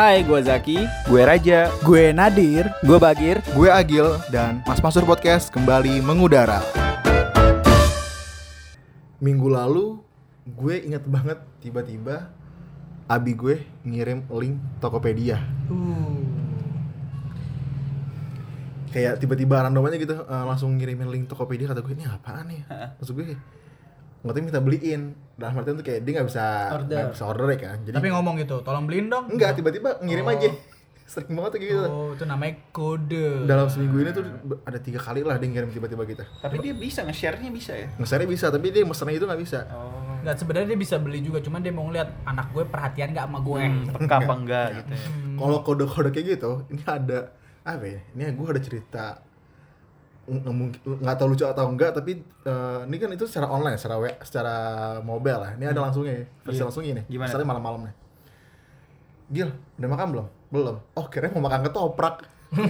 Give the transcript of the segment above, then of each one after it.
Hai, gue Zaki. Gue Raja. Gue Nadir. Gue Bagir. Gue Agil dan Mas Masur Podcast kembali mengudara. Minggu lalu gue inget banget tiba-tiba abi gue ngirim link Tokopedia. Kayak tiba-tiba random aja gitu eh, langsung ngirimin link Tokopedia kata gue ini apaan nih? Maksud gue nggak tahu minta beliin. Dalam artian tuh kayak dia nggak bisa Order. nggak bisa order ya kan. Jadi Tapi ngomong gitu, tolong beliin dong. enggak tiba-tiba ngirim Oh. aja. Sering banget tuh gitu. Oh, itu namanya kode. Dalam seminggu ini tuh ada tiga kali lah dia ngirim tiba-tiba kita. Tapi dia bisa nge-share-nya bisa ya? Nge-share bisa, tapi dia mesennya itu nggak bisa. Oh. Enggak sebenarnya dia bisa beli juga, cuman dia mau ngeliat anak gue perhatian gak sama gue. Peka apa enggak gitu ya. Kalau kode-kode kayak gitu, ini ada apa ya? Ini gue ada cerita nggak nggak tahu lucu atau enggak tapi eh, ini kan itu secara online secara we- secara mobile lah ini ada langsungnya ya, versi Iya. langsungnya nih Gimana? Misalnya malam-malam nih. Gil udah makan belum? Belum. Oh kira mau makan ketoprak.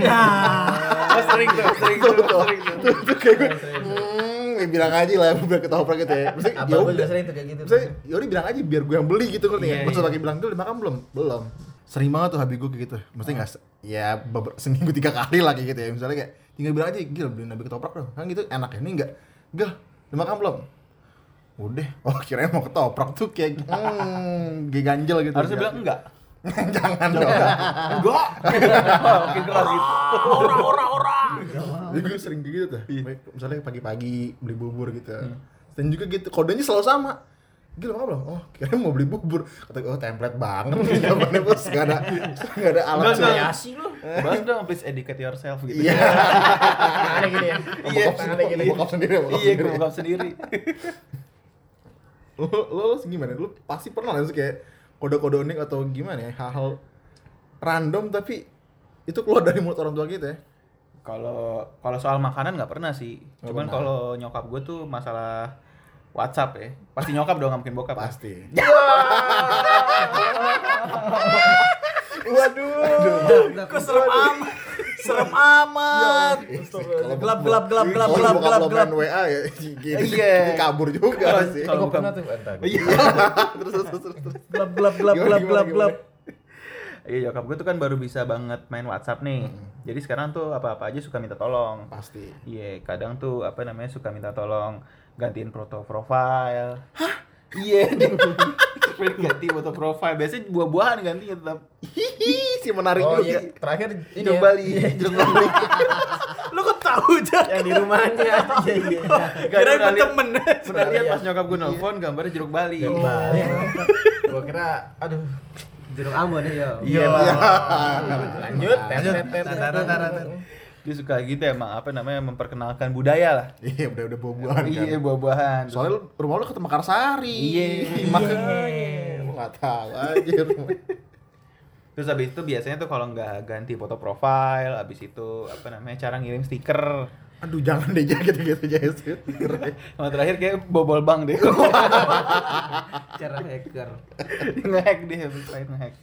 Oh, sering tuh, sering tuh, sering tuh. tuh tuh kayak gue hmm ya bilang aja lah biar ketoprak gitu ya. Maksudnya, ya udah. sering tuh kayak gitu. Misalnya, yaudah bilang aja biar gue yang beli gitu ngerti nggak? Maksud iya. lagi bilang, Gil udah makan belum? Belum. Sering banget tuh habis gue kayak gitu. Maksudnya nggak, se- ya seminggu tiga kali lah kayak gitu ya. Misalnya kayak, tinggal bilang aja, Gil beliin nabi ketoprak dong. Kan gitu enak ya, ini enggak. Gil, udah makan belum? Udah, oh kirain mau ketoprak tuh kayak, hmm, kayak ganjel gitu. Harusnya bilang enggak. Jangan dong. Enggak. Makin keras gitu. Jadi gue sering gitu tuh. Misalnya pagi-pagi beli bubur gitu. Dan juga gitu, kodenya selalu sama. Gila makan belum? Oh kira mau beli bubur. Kata oh template banget nih jawabannya bos. Gak ada, gak ada alat. Variasi lu. Bahas dong, please educate yourself gitu. Iya Tangannya gini ya. Iya, tangannya gini. Bokap sendiri bokap Iya, sendiri. bokap sendiri. Lo, lo, lo gimana? Lo pasti pernah lah kayak kode-kode unik atau gimana ya Hal-hal random tapi itu keluar dari mulut orang tua gitu ya Kalau kalau soal makanan nggak pernah sih. Nggak Cuman kalau nyokap gue tuh masalah WhatsApp ya. Pasti nyokap dong, nggak mungkin bokap. kan? Pasti Waduh. Kok serem amat. Serem amat. Kalau Gelap, gelap, gelap, gelap, kalau gelap, gelap, gelap. main WA ya gini, Iya. kabur juga sih kalau bukan pernah tuh. Entar. Iya. terus terus terus terus Gelap, gelap, gelap, gelap, gelap, gelap. Iya, nyokap gue tuh kan baru bisa banget main WhatsApp nih. Jadi sekarang tuh apa-apa aja suka minta tolong. pasti Iya, kadang tuh apa namanya suka minta tolong gantiin foto profile. Hah? Iya, dia ganti foto profile. Biasanya buah-buahan gantinya tetap. Hihi, si menarik Oh juga iya, terakhir ini Jeruk ya. Bali. Iya, jeruk Bali. Lu kok tahu, Jak? Yang di rumahnya. Iya, iya. Kira gue temen. Pernah lihat pas nyokap gue nelfon gambarnya jeruk Bali. Jeruk Bali. Gue kira aduh jeruk Ambon ya. Iya, Lanjut. Dia suka gitu emang apa namanya memperkenalkan budaya lah. iya udah udah buah-buahan kan Iya, buah-buahan. soalnya lu- rumah lu ketemu Makarsari Iya. makanya lu nggak tahu aja rumah Terus habis itu biasanya tuh kalau nggak ganti foto profile, habis itu apa namanya cara ngirim stiker. aduh jangan deh jangan gitu gitu aja keren Sama terakhir kayak bobol bank deh. Cara hacker. ngehack habis terakhir ngehack.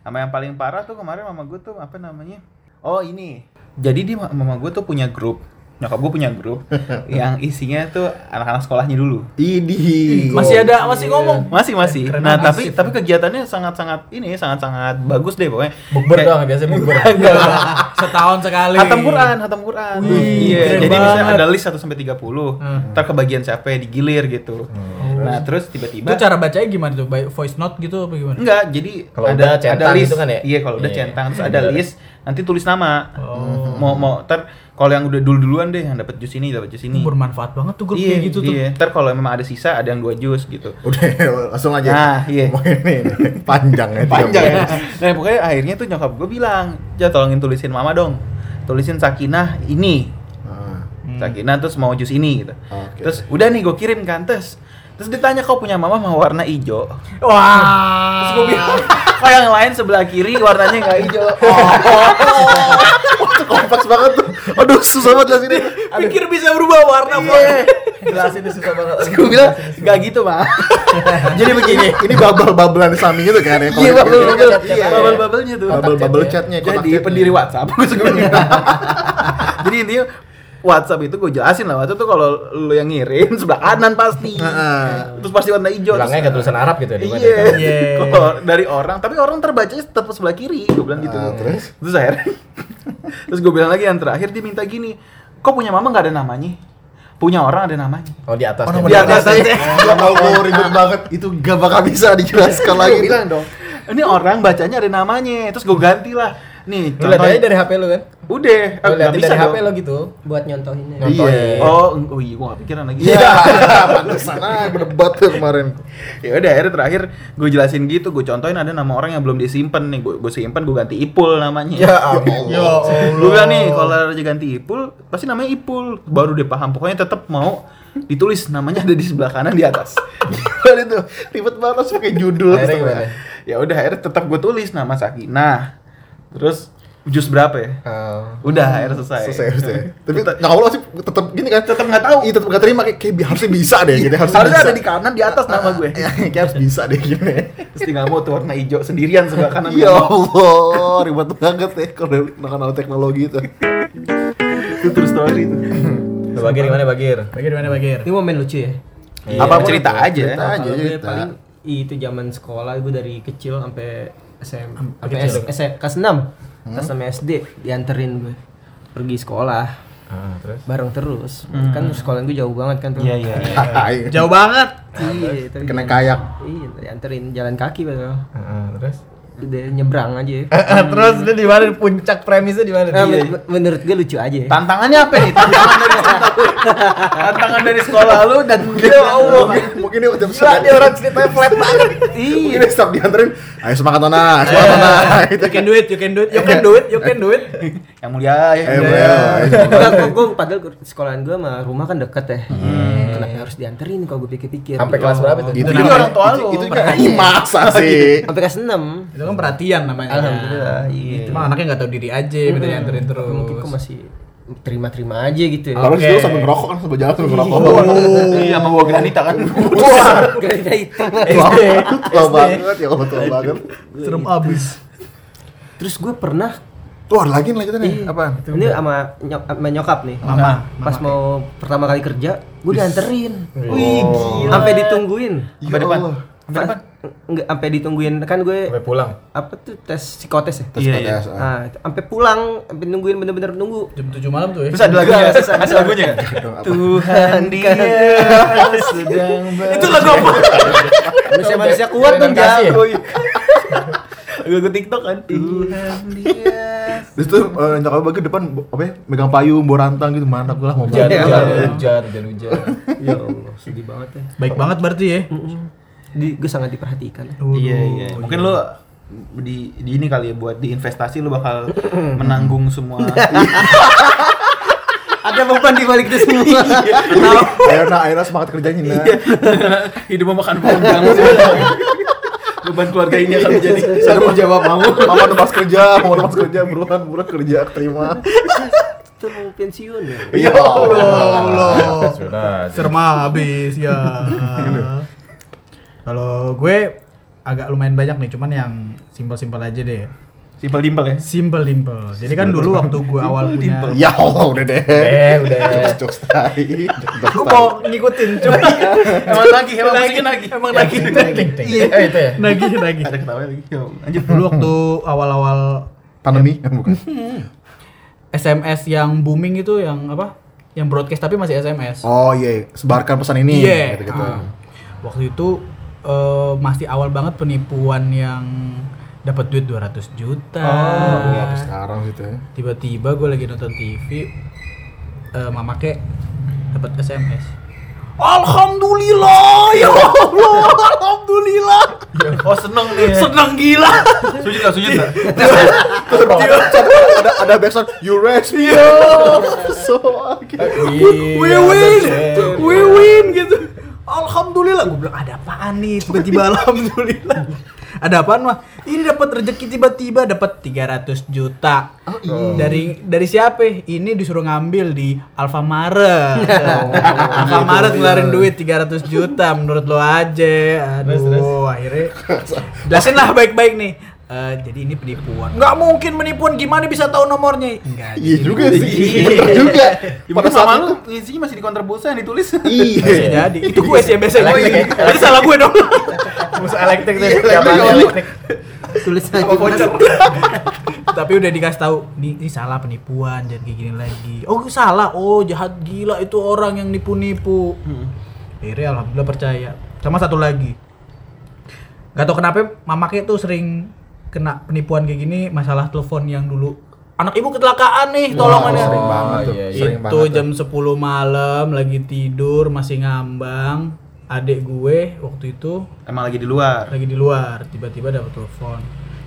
Sama yang paling parah tuh kemarin mama gue tuh apa namanya? Oh ini. Jadi dia mama gue tuh punya grup. Nyokap gue punya grup yang isinya tuh anak-anak sekolahnya dulu. Idi Masih ada, masih ngomong. Masih masih. Keren nah, tapi tapi kegiatannya sangat-sangat ini sangat-sangat bagus deh pokoknya. Bukber doang biasanya bukber. Setahun sekali. Hatam Quran, hatam Quran. Wih, iya, jadi misalnya banget. ada list 1 sampai 30. Hmm. Ntar kebagian siapa yang digilir gitu. Nah, terus tiba-tiba Itu cara bacanya gimana tuh? By voice note gitu apa gimana? Enggak, jadi Kalau ada udah ada centang list gitu kan ya? Iya, kalau udah Iya. centang terus ada list, nanti tulis nama. Oh. Mau mau ntar kalau yang udah dulu-duluan deh yang dapat jus ini, dapat jus ini. Bermanfaat banget tuh grup Iya, kayak gitu tuh. iya. Ntar kalau memang ada sisa ada yang dua jus gitu. udah langsung aja Nah, iya. Ini, ini. panjang ya Panjang ya. 13. Nah, pokoknya akhirnya tuh nyokap gue bilang, "Ja, tolongin tulisin mama dong. Tulisin Sakinah ini." Ah, Hmm. Sakinah terus mau jus ini gitu. Oke. Terus udah nih gue kirim kan terus terus ditanya kau punya mama mau warna hijau. Wah. Terus gue bilang, kok yang lain sebelah kiri warnanya nggak hijau. kompleks banget tuh aduh susah banget lah sini Pikir bisa berubah warna. Iya. Jelasin itu susah banget. Terus gue bilang nggak gitu mah. jadi begini ini bubble bubblean di samping itu kan ya Iya bubble bubble, Iya. bubble bubblenya tuh. bubble bubble Kotak chatnya Jadi pendiri WhatsApp gue. Jadi intinya WhatsApp itu gue jelasin lah WhatsApp tuh kalau lu yang ngirim sebelah kanan pasti. Heeh. Terus pasti warna hijau. Bilangnya kayak tulisan Arab gitu ya, Iya. kan? Iya. Kalau dari orang, tapi orang terbacanya tetap sebelah kiri. Gue bilang gitu. Ah, terus? Terus akhirnya Terus gue bilang lagi yang terakhir dia minta gini, "Kok punya mama nggak ada namanya?" Punya orang ada namanya. Oh di atas. Oh, Di atas atasnya. aja. Gak mau gue ribet banget. Itu gak bakal bisa dijelaskan lagi. Gue bilang dong, ini orang bacanya ada namanya. Terus gue ganti lah. Nih, Lu aja dari HP lu kan? Udah, Lu nggak liatin bisa dari HP dong. lo gitu. buat nyontohinnya. Iya. Oh, eng- oh iya, gue gak pikiran lagi. Iya, pantesan aja berdebat tuh kemarin. ya udah akhirnya terakhir gue jelasin gitu gue contohin ada nama orang yang belum disimpan nih gue gue simpan gue ganti Ipul namanya Ya. Ya Allah. gue bilang nih kalau Raja ganti Ipul pasti namanya Ipul baru dia paham pokoknya tetap mau ditulis namanya ada di sebelah kanan di atas Gimana itu? Ribet banget harus pakai judul. Ya udah akhirnya tetap gue tulis nama Sakinah terus jus berapa ya Oh. udah akhirnya selesai Selesai, selesai. Tapi nyokap lo sih tetap gini kan? Tetep nggak tahu. Iya, tetap nggak terima kayak, kayak bi- harusnya bisa deh gitu. Harusnya, harusnya bisa. ada di kanan di atas nama gue Ya, kayak harus bisa deh gini. terus tinggal mau tuh warna hijau sendirian sebelah kanan Ya Allah, ribet banget ya kalau dengan teknologi itu. itu terus story itu Bagir gimana Bagir? Bagir mana Bagir? Ini momen lucu ya. Iya. apa cerita aja Cerita aja cerita. paling itu zaman sekolah gue dari kecil sampai SM sampai. S, S- kelas 6. Kelas 6 SD dianterin gue pergi sekolah Ah, terus? bareng terus. Kan sekolah gue jauh banget kan tuh. iya iya Hai. Jauh banget. Iya, Kena kayak. Iya, dianterin jalan kaki padahal. Ah, terus? Udah nyebrang aja. ya. terus dia di mana puncak premisnya di mana? Nah, men- menurut gue lucu aja. ya. Tantangannya apa nih? Tantangan dari sekolah lu. Tantangan dari sekolah lu dan dia Allah. Mungkin dia udah bisa. Dia orang ceritanya flat banget. Mungkin dia setiap dianterin, ayo semangat Nona, semangat Nona. You can do it, you can do it, you can do it, you can do it. Yang mulia ya. Ayo, ayo, ayo. Enggak, gua, gua padahal gua- sekolahan gue sama rumah kan deket ya. Kenapa harus dianterin kalau gue pikir-pikir. Sampai gitu. kelas berapa tuh? Itu orang tua lu. Itu kan masa sih. Sampai kelas 6. Itu kan perhatian namanya. Alhamdulillah. Iya. Cuma anaknya nggak tahu diri aja, minta dianterin terus. Mungkin gue masih terima-terima aja gitu ya. Kalau Oke. dulu sambil ngerokok kan sambil jalan sambil ngerokok. Iya, sama gua granita kan. Wah, Gak hitam. tua banget ya Allah tua banget. Serem abis. Terus gue pernah Tuh ada lagi nih lanjutannya. Iya. Apaan? ini sama, nyok sama nyokap nih. Mama. Pas mau pertama kali kerja, gue dianterin. Wih, gila. Sampai ditungguin. Sampai depan. Sampai depan. Enggak sampai ditungguin kan gue Sampai pulang. apa tuh tes psikotes ya? Tes Iya, iya. ah. Nah, sampai pulang, sampai nungguin bener-bener nunggu. Jam 7 malam tuh ya. Terus ada lagunya, Enggak, terus ada- lagunya. Apa? Tuhan dia sedang Itu lagu apa? Manusia-manusia kuat dong, Kasih ya? Jal. Oh iya. Lagu TikTok kan. Tuhan dia. Terus tuh eh, nyokap bagi depan apa ya? Megang payung, bawa rantang gitu mantap gue lah mau Hujan, hujan, hujan, hujan, hujan. Ya Allah, sedih banget ya. Baik banget berarti ya. Di, gue sangat diperhatikan. Iya iya. Mungkin lu di, di ini kali ya buat di investasi lu bakal menanggung semua. Ada beban di balik itu semua. Ayo nah, ayo semangat kerjanya nah. Hidup memakan pondang. Beban keluarga ini akan menjadi Saya mau jawab mau. Mama udah pas kerja, mau udah pas kerja, buruan, buruan kerja, terima. Itu mau pensiun ya. Ya Allah. Sudah. Serem abis ya. Kalau gue agak lumayan banyak nih, cuman yang simpel-simpel aja deh. simpel dimpel ya. Simple dimple. Jadi kan dulu waktu gue awal punya Ya Allah udah deh. Eh, udah. Jokes tai. Gue mau ngikutin cuma Emang lagi, emang musiknya lagi. emang lagi Iya, eh, itu ya. lagi lagi. Ada ketawa lagi. Yo, Lanjut. Dulu waktu awal-awal Pandemi bukan. SMS yang booming itu yang apa? Yang broadcast tapi masih SMS. Oh iya, sebarkan pesan ini. Iya. Gitu-gitu. Ah. Waktu itu eh, masih awal banget penipuan yang dapat duit 200 juta. Oh, iya, sekarang gitu ya. Tiba-tiba gue lagi nonton TV, eh, mama kek dapat SMS. Alhamdulillah ya Allah, alhamdulillah. Oh, seneng nih. Senang gila. Sujud enggak? Sujud enggak? Terus ada ada backsound you me up. So we win, we win gitu. Alhamdulillah, gue bilang ada apaan nih? Tiba-tiba alhamdulillah. Ada apaan mah? Ini dapat rezeki tiba-tiba dapat 300 juta. Dari dari siapa? Ini disuruh ngambil di Alfamaret. Alfamaret ngeluarin duit 300 juta menurut lo aja. Aduh, akhirnya jelasin lah baik-baik nih. Eh, jadi ini penipuan. Nggak mungkin penipuan, gimana bisa tahu nomornya? Enggak. Iya juga sih. Iya. Bener juga. Pada saat sama itu. lu isinya masih di counter pulsa yang ditulis. Bisa Iya. jadi. Itu gue sih yang biasa Elektrik gue. ya? Berarti salah gue dong. Musa elektrik tuh. Iya, elektrik. Tulis aja. Tapi udah dikasih tahu, ini, ini salah penipuan, jangan kayak gini lagi. Oh salah, oh jahat gila itu orang yang nipu-nipu. Akhirnya alhamdulillah percaya. Sama satu lagi. Gak tau kenapa mamaknya tuh sering kena penipuan kayak gini masalah telepon yang dulu. Anak ibu kecelakaan nih tolong Wah, ada sering banget tuh. iya, iya. Sering itu banget jam 10 malam lagi tidur masih ngambang. Adik gue waktu itu Emang lagi di luar. lagi di luar tiba-tiba dapat telepon.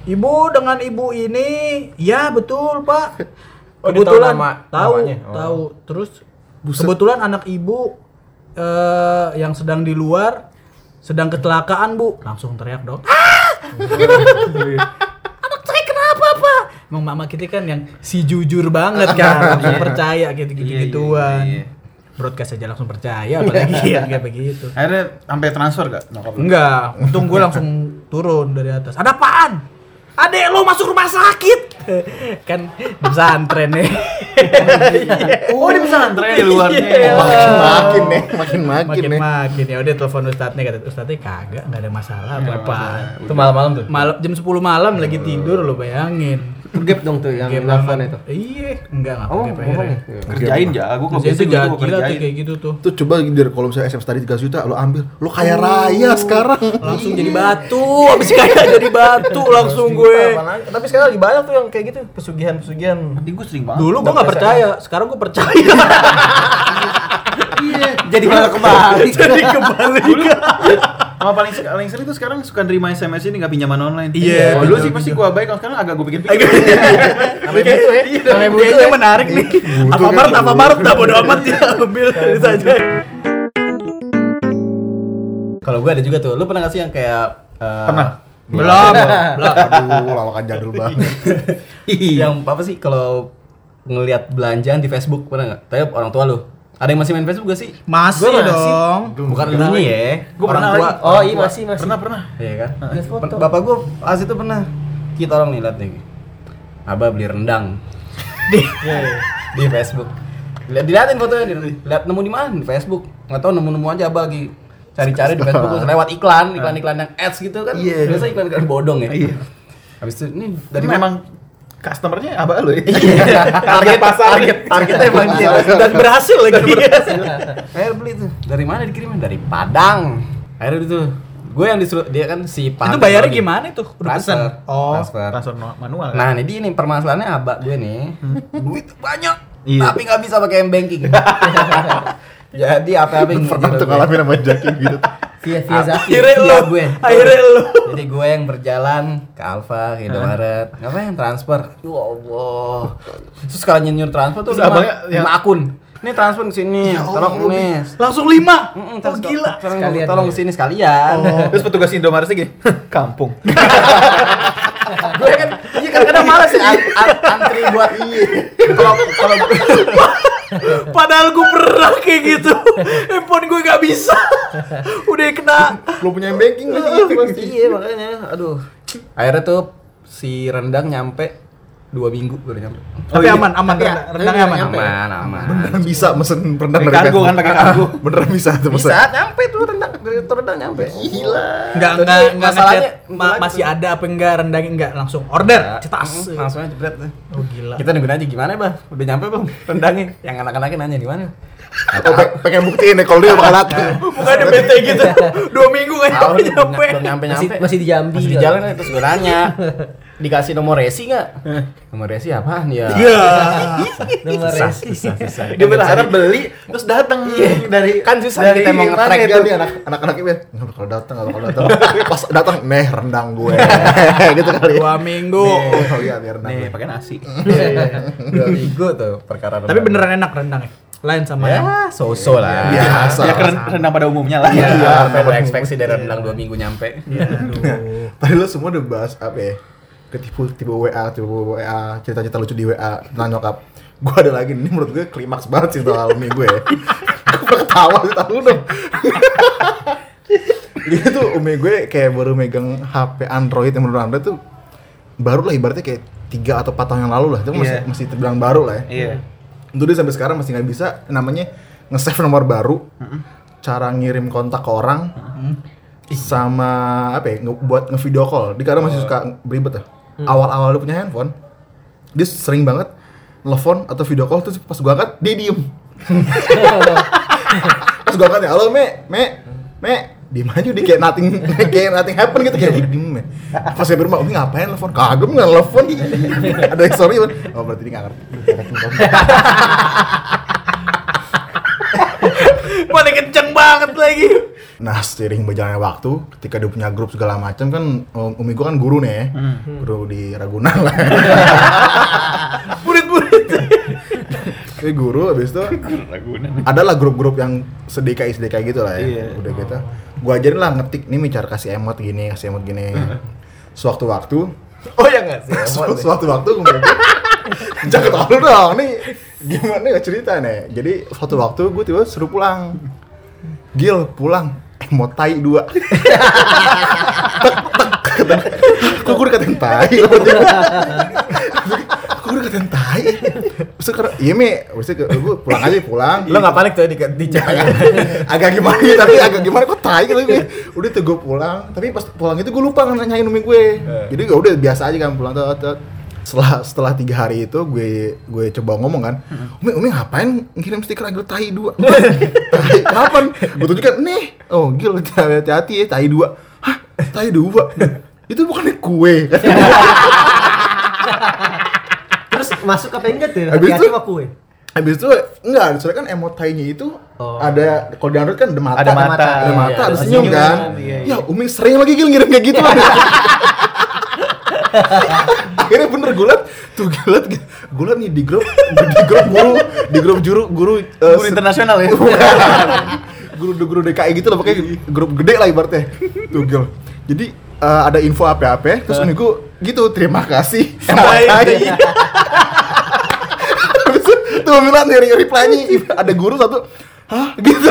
Ibu dengan ibu ini? Ya betul pak. Oh, dia tahu nama- tahu namanya? Oh. tahu. Terus kebetulan anak ibu eh, yang sedang di luar sedang kecelakaan bu. Langsung teriak dong ah anak saya kenapa pak emang mama kita kan yang si jujur banget kan langsung percaya gitu gitu Iya, iya, gituan iya, iya. broadcast aja langsung percaya apalagi ya kayak begitu Akhirnya sampai transfer gak nyokap? Enggak, untung gue langsung turun dari atas. Ada apaan? Adek lo masuk rumah sakit. kan di pesantren nih. Oh, di pesantren di luarnya. Iya. Makin makin nih, makin makin Makin nih. makin ya udah telepon ustadznya kata ustadznya kagak nggak ada masalah apa apa. Itu malam-malam tuh. Malam jam 10 malam lagi tidur lo bayangin. Gap dong tuh yang banget. itu. Iya, enggak enggak Oh, bohong PR. ya? Kerjain Kerjain biasa tuh juga jahat gua gila tuh kerjain. kayak gitu tuh. Tuh coba dari kalau misalnya SM tadi 3 juta lo ambil, lo kaya raya sekarang. Langsung jadi batu, habis kaya jadi batu langsung gue. Tapi sekarang lagi banyak tuh yang kayak gitu, pesugihan-pesugihan. Tadi gue sering banget. Dulu gue nggak percaya, sekarang gue percaya. Jadi malah kembali. jadi kembali. Sama paling paling sering tuh sekarang suka nerima SMS ini nggak pinjaman online. Iya, Dulu betul, sih pasti gua baik, kalau sekarang agak gue pikir-pikir. Namanya butuh ya. Namanya butuh Kayaknya ya. menarik nih. Apa Maret, apa Maret, dah bodo amat ya ambil saja. Kalau gue ada juga tuh. Lu pernah gak sih yang kayak eh, Pernah. Belum, belum. Aduh, lawakan jadul banget. yang apa sih kalau ngelihat belanjaan di Facebook pernah nggak? Tapi orang tua lu. Ada yang masih main Facebook gak sih? Masih Gua masih. dong. Bukan lu nih ya. Gua orang pernah tua. lagi. Oh iya masih masih. Pernah pernah. Iya kan? Lihat foto. Bapak gua asli tuh pernah. Kita orang nih lihat nih. Abah beli rendang di di Facebook. Lihat dilihatin fotonya, di- lihat nemu di mana di Facebook. Nggak tahu nemu-nemu aja Abah lagi cari-cari di Facebook terus lewat iklan, iklan-iklan yang ads gitu kan. Iya. Biasa iklan-iklan bodong ya. Iya. Habis itu ini Dari memang customernya abah lu ya. target pasar target targetnya emang dia Dan berhasil lagi. akhirnya beli tuh dari mana dikirimnya dari Padang akhirnya itu gue yang disuruh dia kan si Itu Pak bayarnya gimana itu? Udah transfer pesen? Oh. transfer Transfer manual. nah ini dia nih permasalahannya abak gue nih duit banyak Iya. tapi nggak bisa pakai m banking jadi apa-apa yang Pernah tuh ngalamin sama Jaki gitu. Via via Zaki. Akhirnya Iya, lo, gue. akhirnya lo. Jadi gue yang berjalan ke Alfa, ke Indomaret. Ngapain transfer? Ya Allah. Terus kalau nyuruh transfer tuh abangnya yang- lima akun. Ini transfer ke sini. tolong nih. Langsung lima. Mm-mm, Oh terus gila. Tolong, Sekalian tolong ya. ke sini sekalian. Terus petugas Indomaret gini, kampung. gue kan iya kan kadang malas ya an- an- antri buat kalau kalau Padahal gue pernah kayak gitu. Handphone gue gak bisa. Udah kena. Lo punya banking pasti gitu pasti. iya makanya aduh. Akhirnya tuh si rendang nyampe dua minggu baru nyampe. Tapi aman, aman. Tapi ya, rendang- Rendangnya aman. nyampe. Aman, aman. Beneran bisa mesen rendang dari kargo kan, pakai kargo. Beneran bisa tuh mesen. Bisa nyampe tuh rendang, tuh rendang nyampe. Gila. Enggak, enggak, enggak masalahnya ma- masih ada apa enggak rendangnya enggak langsung order, cetas. Langsung aja jebret. Oh gila. Kita nungguin aja gimana, Bang? Udah nyampe belum rendangnya? Yang anak-anaknya nanya di mana? Oh, pe- pengen buktiin ya kalau dia bakal datang. Bukannya bete gitu. Dua minggu nih, nyampe. belum nyampe Masih nyampe. masih di Jambi. Masih di kan? jalan terus gue nanya. Dikasih nomor resi nggak? Nomor resi apaan ya? Iya. Nomor resi. Dia berharap beli terus datang dari Kan susah dari kita mau itu? Kan dia anak anak-anaknya bilang nggak bakal datang nggak bakal datang. Pas datang, neh rendang gue. gitu kali. Dua minggu. Oh iya biar rendang. Nih, pakai nasi. Dua minggu tuh perkara Tapi beneran enak rendangnya. Lain sama yang Ya, so-so lah. Biasa. Ya keren rendang pada umumnya lah. Iya, Iya, apa yang ekspektasi dari rendang dua minggu nyampe. Ya, aduh. Tadi lo semua udah bahas apa ya? Ketipu tipe WA, tipe WA, cerita-cerita lucu di WA tentang nyokap. Gue ada lagi, ini menurut gue klimaks banget sih soal umi gue. gue ketawa sih, tahu dong. Dia tuh umi gue kayak baru megang HP Android yang menurut Android tuh baru lah ibaratnya kayak tiga atau empat tahun yang lalu lah itu masih Iya. masih terbilang baru lah ya Iya. untuk dia sampai sekarang masih nggak bisa namanya nge-save nomor baru cara ngirim kontak ke orang sama apa ya nge- buat nge-video call dia kadang masih suka beribet ya awal-awal dia punya handphone dia sering banget telepon atau video call terus pas gua angkat dia diem. Pas gua angkat ya halo me me me. Diem aja dia kayak nothing kayak nothing happen gitu kayak diem me. Pas saya berumah ini ngapain telepon kagum nggak telepon ada yang sorry oh berarti dia nggak ngerti. Mana kenceng banget lagi. Nah, seiring berjalannya waktu, ketika dia punya grup segala macam kan, um, umi gua kan guru nih ya, guru di Ragunan lah. Murid-murid. Dia guru, habis itu adalah grup-grup yang sedekai sedekai gitu lah ya. Iya. Udah gitu, gua ajarin lah ngetik nih mi cara kasih emot gini, kasih emot gini. Sewaktu-waktu, Oh ya nggak sih. Su- suatu-waktu gue Jangan ketawa lu dong, nih gimana ya cerita nih Jadi suatu waktu gue tiba suruh pulang Gil, pulang mau tai dua Tek, Kok gue dikatain tai? Kok gue dikatain tai? Terus karena, iya mi, Terus gue pulang aja pulang Lo nggak panik tuh di di agak gimana gitu, tapi agak gimana kok tai gitu. Udah tuh gue pulang, tapi pas pulang itu gue lupa nanyain umi gue. Jadi gue udah biasa aja kan pulang tuh. Setelah setelah tiga hari itu gue gue coba ngomong kan, umi umi ngapain ngirim stiker agak tai dua? tai kapan? Gue tunjukkan nih, oh gil hati-hati ya tai dua. Hah tai dua? itu bukannya kue. Terus masuk apa enggak tuh? Hati-hati itu- sama kue. Habis itu enggak, soalnya kan emot tainya itu Oh. ada kalau di Android kan ada mata. Ada mata. Ada Iya, mata, iya, ada senyum senyum, kan. iya, Ya, Umi sering lagi gil ngirim kayak gitu. Akhirnya bener gue liat, tuh gue liat, gue liat nih di grup, di grup guru, di grup juru, guru, eh, Guru internasional ya. guru guru DKI gitu lah, pokoknya grup gede lah ibaratnya. Tuh gil. Jadi eh, ada info apa-apa, terus umi gue gitu, terima kasih. Itu tuh bilang dari reply-nya ada guru satu, hah gitu.